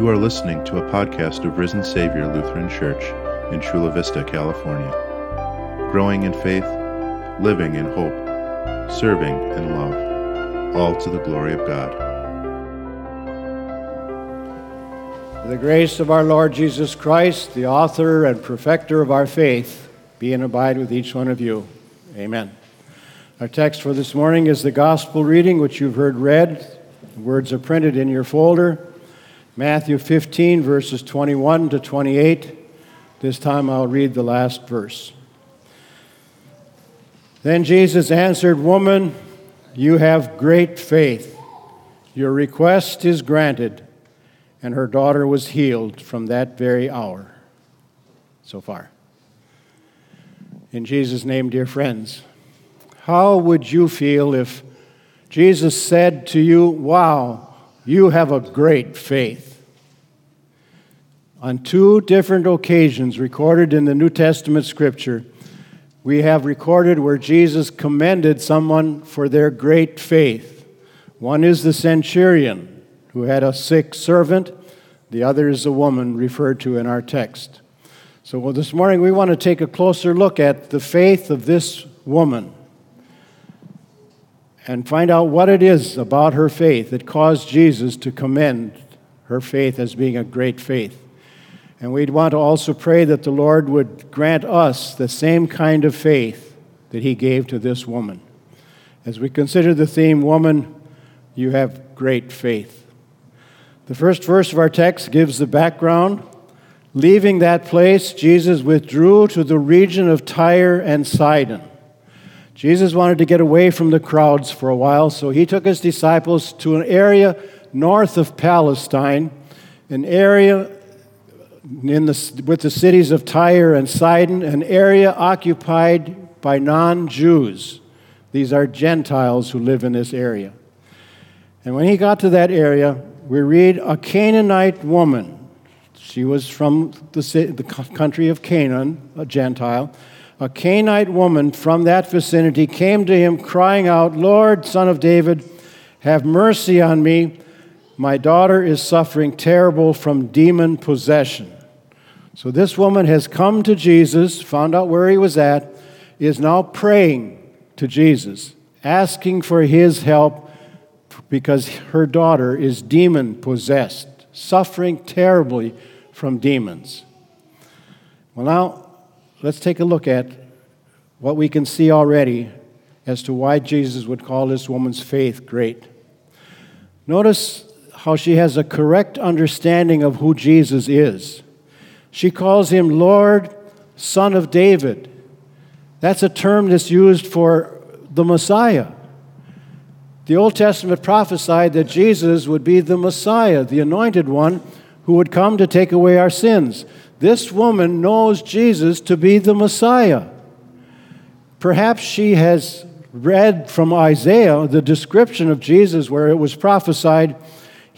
You are listening to a podcast of Risen Savior Lutheran Church in Chula Vista, California. Growing in faith, living in hope, serving in love, all to the glory of God. The grace of our Lord Jesus Christ, the author and perfecter of our faith, be and abide with each one of you. Amen. Our text for this morning is the gospel reading, which you've heard read. The words are printed in your folder. Matthew 15, verses 21 to 28. This time I'll read the last verse. Then Jesus answered, Woman, you have great faith. Your request is granted. And her daughter was healed from that very hour. So far. In Jesus' name, dear friends, how would you feel if Jesus said to you, Wow, you have a great faith. On two different occasions recorded in the New Testament scripture, we have recorded where Jesus commended someone for their great faith. One is the centurion who had a sick servant, the other is the woman referred to in our text. So, well, this morning we want to take a closer look at the faith of this woman and find out what it is about her faith that caused Jesus to commend her faith as being a great faith. And we'd want to also pray that the Lord would grant us the same kind of faith that He gave to this woman. As we consider the theme, Woman, you have great faith. The first verse of our text gives the background. Leaving that place, Jesus withdrew to the region of Tyre and Sidon. Jesus wanted to get away from the crowds for a while, so he took his disciples to an area north of Palestine, an area in the, with the cities of Tyre and Sidon, an area occupied by non Jews. These are Gentiles who live in this area. And when he got to that area, we read a Canaanite woman. She was from the, the country of Canaan, a Gentile a Canaanite woman from that vicinity came to him, crying out, Lord, son of David, have mercy on me. My daughter is suffering terrible from demon possession. So this woman has come to Jesus, found out where he was at, is now praying to Jesus, asking for his help because her daughter is demon possessed, suffering terribly from demons. Well, now let's take a look at what we can see already as to why Jesus would call this woman's faith great. Notice how she has a correct understanding of who Jesus is. She calls him Lord, Son of David. That's a term that's used for the Messiah. The Old Testament prophesied that Jesus would be the Messiah, the anointed one who would come to take away our sins. This woman knows Jesus to be the Messiah. Perhaps she has read from Isaiah the description of Jesus where it was prophesied,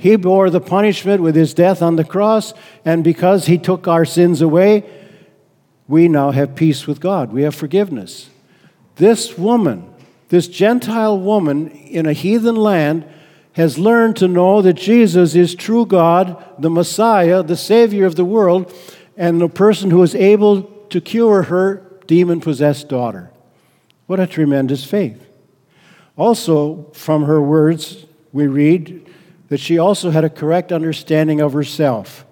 He bore the punishment with his death on the cross, and because he took our sins away, we now have peace with God. We have forgiveness. This woman, this Gentile woman in a heathen land, has learned to know that Jesus is true God, the Messiah, the Savior of the world, and the person who is able to cure her demon possessed daughter. What a tremendous faith. Also, from her words, we read that she also had a correct understanding of herself.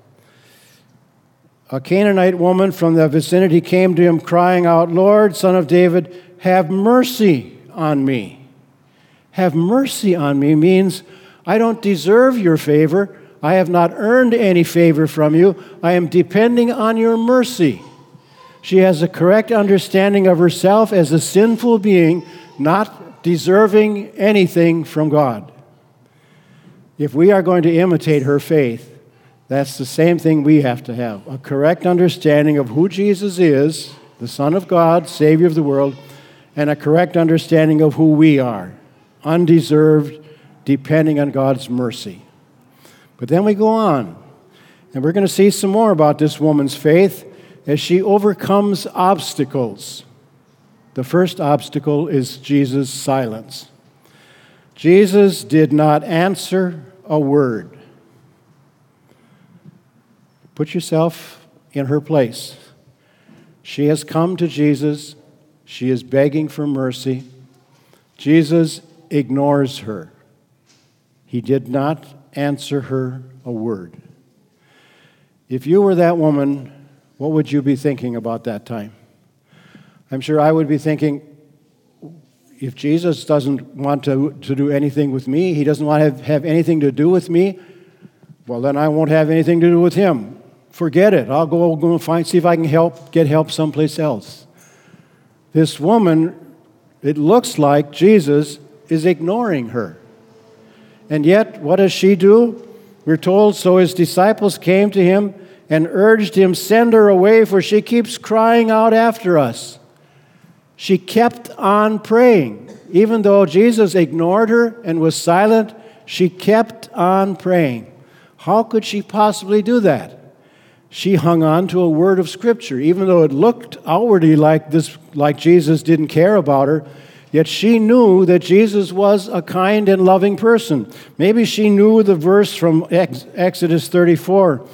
A Canaanite woman from the vicinity came to him, crying out, Lord, son of David, have mercy on me. Have mercy on me means I don't deserve your favor. I have not earned any favor from you. I am depending on your mercy. She has a correct understanding of herself as a sinful being, not deserving anything from God. If we are going to imitate her faith, that's the same thing we have to have a correct understanding of who Jesus is the Son of God, Savior of the world, and a correct understanding of who we are, undeserved, depending on God's mercy. But then we go on, and we're going to see some more about this woman's faith as she overcomes obstacles. The first obstacle is Jesus' silence. Jesus did not answer a word. Put yourself in her place. She has come to Jesus. She is begging for mercy. Jesus ignores her. He did not answer her a word. If you were that woman, what would you be thinking about that time? I'm sure I would be thinking, if Jesus doesn't want to, to do anything with me, he doesn't want to have, have anything to do with me, well, then I won't have anything to do with him. Forget it. I'll go, go and find, see if I can help, get help someplace else. This woman, it looks like Jesus is ignoring her. And yet, what does she do? We're told, so his disciples came to him and urged him, Send her away, for she keeps crying out after us. She kept on praying. Even though Jesus ignored her and was silent, she kept on praying. How could she possibly do that? She hung on to a word of Scripture, even though it looked outwardly like, this, like Jesus didn't care about her. Yet she knew that Jesus was a kind and loving person. Maybe she knew the verse from Exodus 34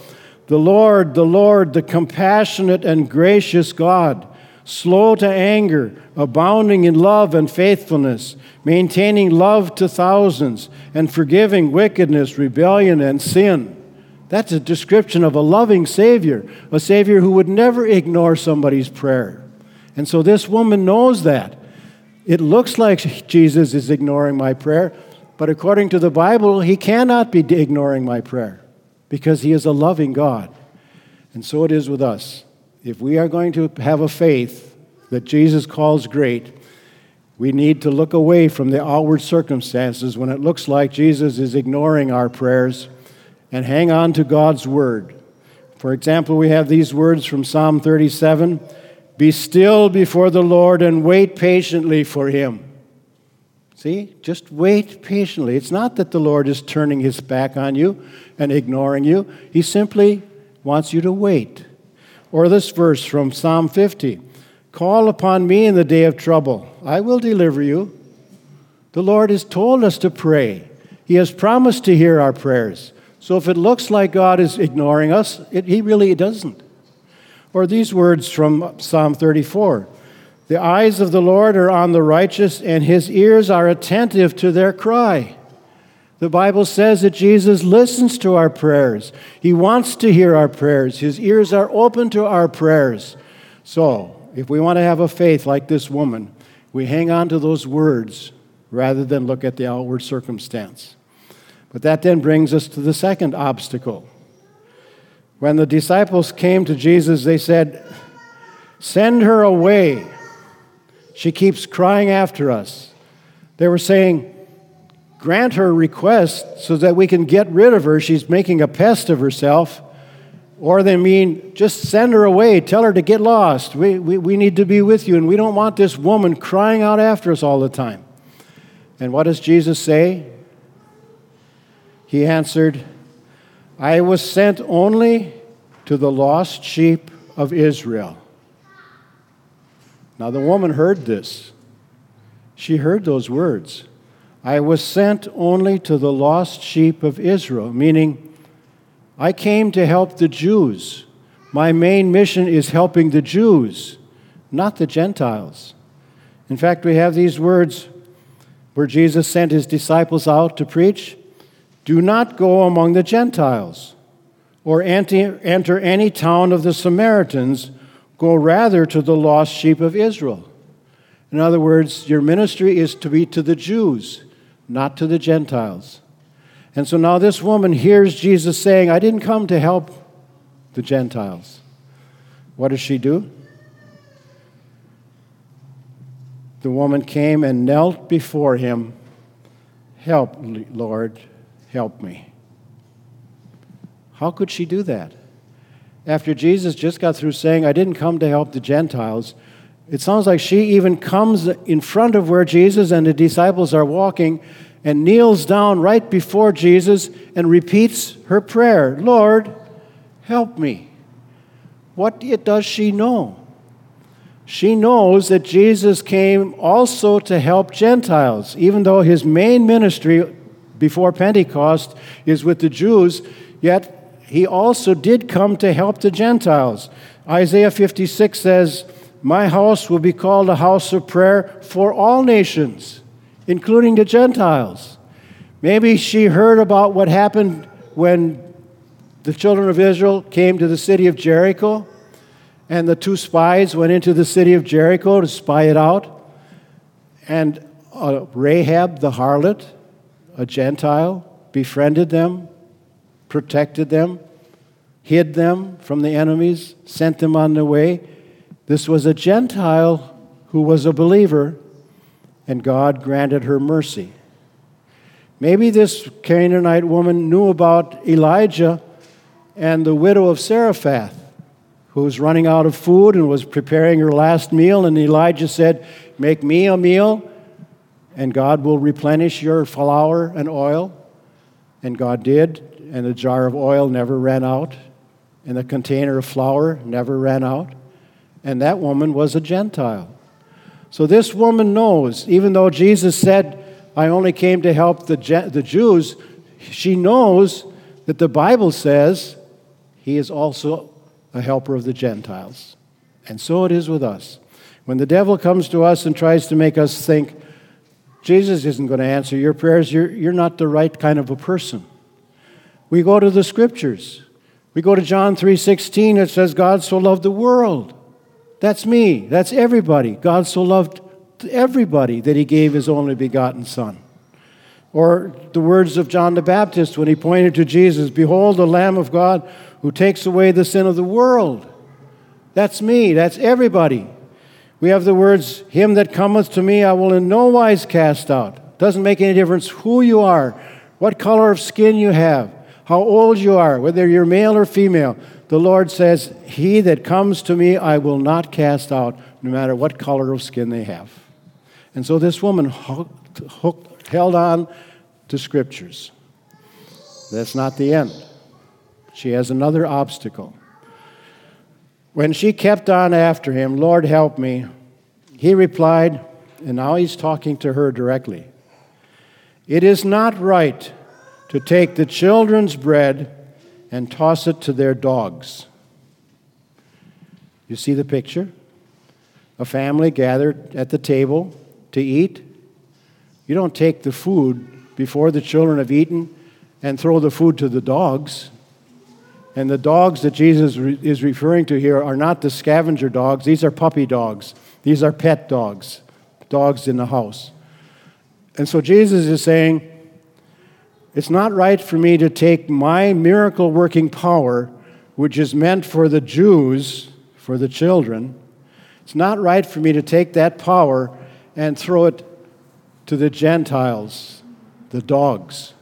The Lord, the Lord, the compassionate and gracious God slow to anger, abounding in love and faithfulness, maintaining love to thousands, and forgiving wickedness, rebellion, and sin. That's a description of a loving Savior, a Savior who would never ignore somebody's prayer. And so this woman knows that. It looks like Jesus is ignoring my prayer, but according to the Bible, he cannot be ignoring my prayer because he is a loving God. And so it is with us if we are going to have a faith that Jesus calls great, we need to look away from the outward circumstances when it looks like Jesus is ignoring our prayers and hang on to God's word. For example, we have these words from Psalm 37 Be still before the Lord and wait patiently for him. See, just wait patiently. It's not that the Lord is turning his back on you and ignoring you, he simply wants you to wait. Or this verse from Psalm 50 Call upon me in the day of trouble, I will deliver you. The Lord has told us to pray, He has promised to hear our prayers. So if it looks like God is ignoring us, it, He really doesn't. Or these words from Psalm 34 The eyes of the Lord are on the righteous, and His ears are attentive to their cry. The Bible says that Jesus listens to our prayers. He wants to hear our prayers. His ears are open to our prayers. So, if we want to have a faith like this woman, we hang on to those words rather than look at the outward circumstance. But that then brings us to the second obstacle. When the disciples came to Jesus, they said, Send her away. She keeps crying after us. They were saying, grant her request so that we can get rid of her. She's making a pest of herself. Or they mean, just send her away, tell her to get lost. We, we, we need to be with you, and we don't want this woman crying out after us all the time. And what does Jesus say? He answered, I was sent only to the lost sheep of Israel. Now, the woman heard this. She heard those words. I was sent only to the lost sheep of Israel, meaning I came to help the Jews. My main mission is helping the Jews, not the Gentiles. In fact, we have these words where Jesus sent his disciples out to preach Do not go among the Gentiles or enter, any town of the Samaritans, go rather to the lost sheep of Israel. In other words, your ministry is to be to the Jews not to the Gentiles. And so now this woman hears Jesus saying, I didn't come to help the Gentiles. What does she do? The woman came and knelt before him. Help, Lord, help me. How could she do that? after Jesus just got through saying, I didn't come to help the Gentiles, it sounds like she even comes in front of where Jesus and the disciples are walking and kneels down right before Jesus and repeats her prayer Lord, help me. What does she know? She knows that Jesus came also to help Gentiles, even though his main ministry before Pentecost is with the Jews, yet he also did come to help the Gentiles. Isaiah 56 says, My house will be called a house of prayer for all nations including the Gentiles. Maybe she heard about what happened when the children of Israel came to the city of Jericho, and the two spies went into the city of Jericho to spy it out. And uh, Rahab the harlot, a Gentile, befriended them, protected them, hid them from the enemies, sent them on their way. This was a Gentile who was a believer and God granted her mercy. Maybe this Canaanite woman knew about Elijah and the widow of Zarephath, who was running out of food and was preparing her last meal. And Elijah said, Make me a meal, and God will replenish your flour and oil. And God did, and the jar of oil never ran out, and the container of flour never ran out. And that woman was a Gentile. So this woman knows, even though Jesus said, I only came to help the, the Jews, she knows that the Bible says he is also a helper of the Gentiles. And so it is with us. When the devil comes to us and tries to make us think, Jesus isn't going to answer your prayers, you're, you're not the right kind of a person. We go to the scriptures. We go to John 3:16 it says God so loved the world that's me. That's everybody. God so loved everybody that he gave his only begotten Son. Or the words of John the Baptist when he pointed to Jesus Behold, the Lamb of God who takes away the sin of the world. That's me. That's everybody. We have the words, Him that cometh to me I will in no wise cast out. Doesn't make any difference who you are, what color of skin you have, how old you are, whether you're male or female. The Lord says, He that comes to me, I will not cast out, no matter what color of skin they have. And so this woman hooked, hooked, held on to scriptures. That's not the end. She has another obstacle. When she kept on after him, Lord, help me, he replied, and now he's talking to her directly It is not right to take the children's bread and toss it to their dogs. You see the picture? A family gathered at the table to eat. You don't take the food before the children have eaten and throw the food to the dogs. And the dogs that Jesus is referring to here are not the scavenger dogs, these are puppy dogs. These are pet dogs, dogs in the house. And so Jesus is saying, it's not right for me to take my miracle working power, which is meant for the Jews, for the children, it's not right for me to take that power and throw it to the Gentiles, the dogs.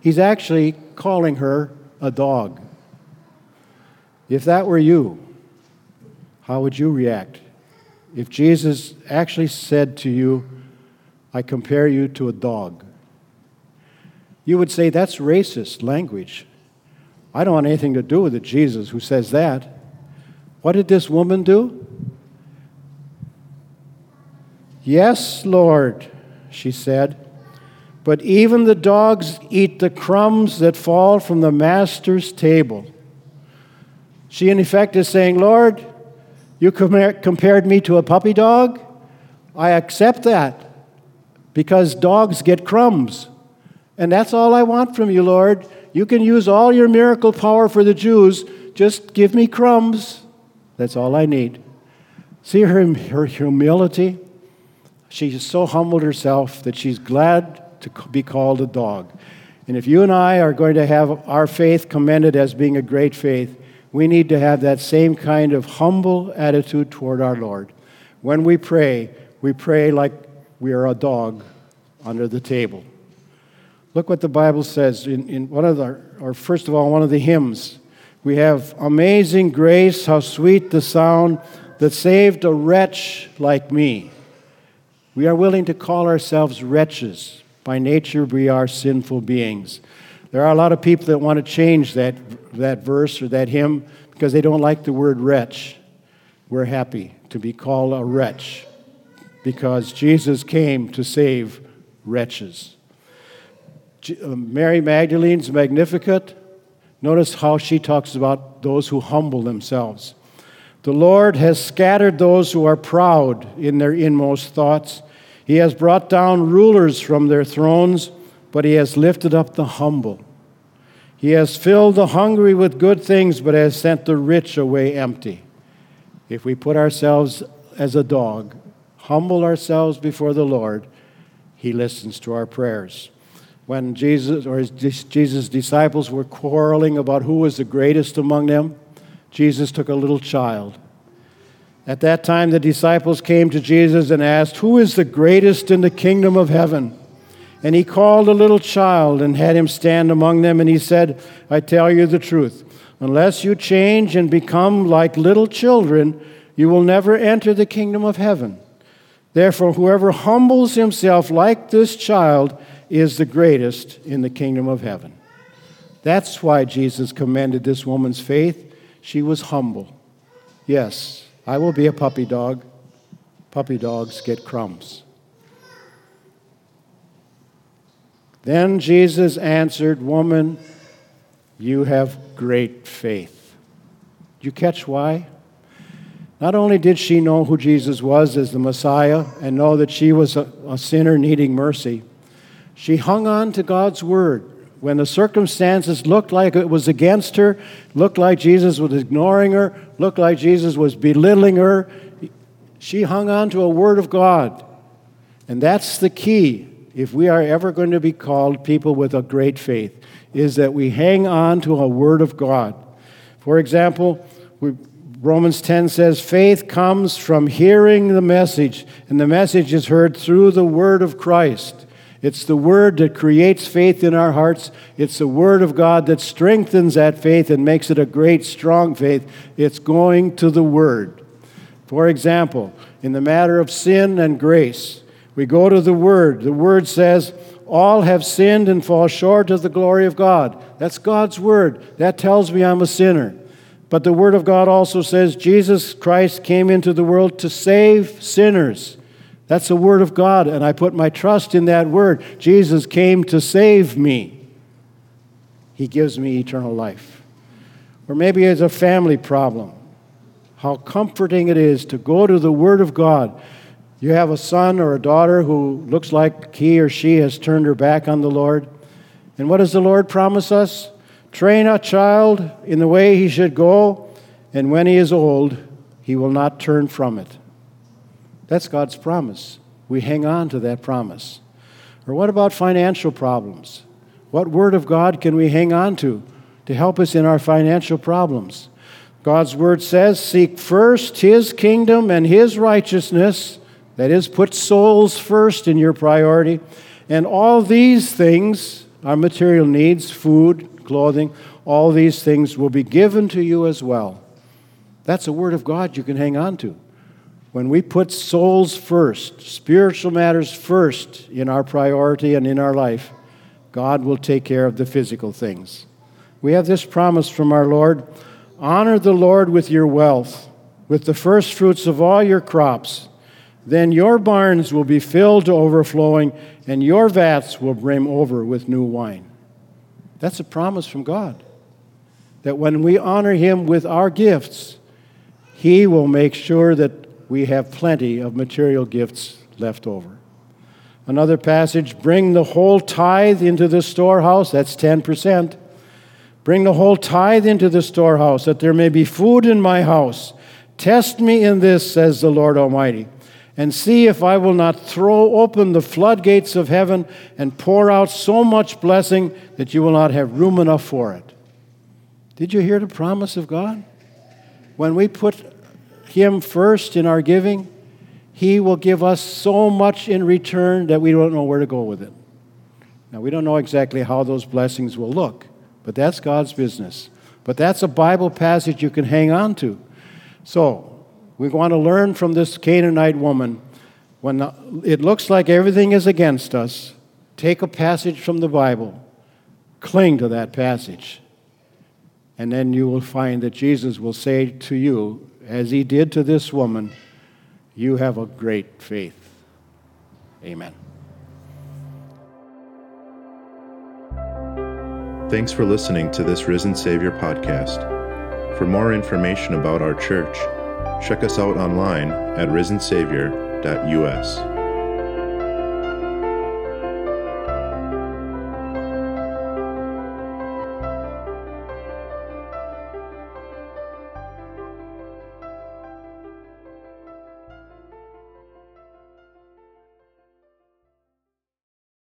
He's actually calling her a dog. If that were you, how would you react? If Jesus actually said to you, I compare you to a dog you would say that's racist language. I don't want anything to do with it, Jesus, who says that. What did this woman do? Yes, Lord, she said, but even the dogs eat the crumbs that fall from the master's table. She, in effect, is saying, Lord, you compared me to a puppy dog. I accept that because dogs get crumbs. And that's all I want from you, Lord. You can use all your miracle power for the Jews. Just give me crumbs. That's all I need. See her, her humility? She has so humbled herself that she's glad to be called a dog. And if you and I are going to have our faith commended as being a great faith, we need to have that same kind of humble attitude toward our Lord. When we pray, we pray like we are a dog under the table. Look what the Bible says in, in one of our, or first of all, one of the hymns. We have amazing grace, how sweet the sound that saved a wretch like me. We are willing to call ourselves wretches. By nature, we are sinful beings. There are a lot of people that want to change that, that verse or that hymn because they don't like the word wretch. We're happy to be called a wretch because Jesus came to save wretches. Uh, Mary Magdalene's Magnificat, notice how she talks about those who humble themselves. The Lord has scattered those who are proud in their inmost thoughts. He has brought down rulers from their thrones, but he has lifted up the humble. He has filled the hungry with good things, but has sent the rich away empty. If we put ourselves as a dog, humble ourselves before the Lord, he listens to our prayers. When Jesus or his, Jesus' disciples were quarreling about who was the greatest among them, Jesus took a little child. At that time, the disciples came to Jesus and asked, Who is the greatest in the kingdom of heaven? And he called a little child and had him stand among them, and he said, I tell you the truth. Unless you change and become like little children, you will never enter the kingdom of heaven. Therefore, whoever humbles himself like this child is the greatest in the kingdom of heaven. That's why Jesus commended this woman's faith. She was humble. Yes, I will be a puppy dog. Puppy dogs get crumbs. Then Jesus answered, Woman, you have great faith. Did you catch why? Not only did she know who Jesus was as the Messiah and know that she was a, a sinner needing mercy, she hung on to God's word. When the circumstances looked like it was against her, looked like Jesus was ignoring her, looked like Jesus was belittling her, she hung on to a word of God. And that's the key if we are ever going to be called people with a great faith, is that we hang on to a word of God. For example, we, Romans 10 says, faith comes from hearing the message, and the message is heard through the word of Christ. It's the word that creates faith in our hearts. It's the word of God that strengthens that faith and makes it a great, strong faith. It's going to the word. For example, in the matter of sin and grace, we go to the Word. The Word says, All have sinned and fall short of the glory of God. That's God's Word. That tells me I'm a sinner. But the Word of God also says, Jesus Christ came into the world to save sinners. That's the Word of God, and I put my trust in that Word. Jesus came to save me. He gives me eternal life. Or maybe it's a family problem. How comforting it is to go to the Word of God you have a son or a daughter who looks like he or she has turned her back on the Lord. And what does the Lord promise us? Train a child in the way he should go, and when he is old, he will not turn from it. That's God's promise. We hang on to that promise. Or what about financial problems? What word of God can we hang on to to help us in our financial problems? God's word says, Seek first his kingdom and his righteousness that is, put souls first in your priority. And all these things, our material needs, food, clothing, all these things will be given to you as well. That's a word of God you can hang on to. When we put souls first, spiritual matters first in our priority and in our life, God will take care of the physical things. We have this promise from our Lord honor the Lord with your wealth, with the first fruits of all your crops then your barns will be filled to overflowing, and your vats will brim over with new wine. That's a promise from God. That when we honor Him with our gifts, He will make sure that we have plenty of material gifts left over. Another passage bring the whole tithe into the storehouse, that's 10%. Bring the whole tithe into the storehouse, that there may be food in my house. Test me in this, says the Lord Almighty and see if I will not throw open the floodgates of heaven and pour out so much blessing that you will not have room enough for it. Did you hear the promise of God? When we put Him first in our giving, He will give us so much in return that we don't know where to go with it. Now, we don't know exactly how those blessings will look, but that's God's business. But that's a Bible passage you can hang on to. So, we want to learn from this Canaanite woman when it looks like everything is against us, take a passage from the Bible, cling to that passage, and then you will find that Jesus will say to you, as he did to this woman, You have a great faith. Amen. Thanks for listening to this Risen Savior podcast. For more information about our church, check us out online at risensavior.us.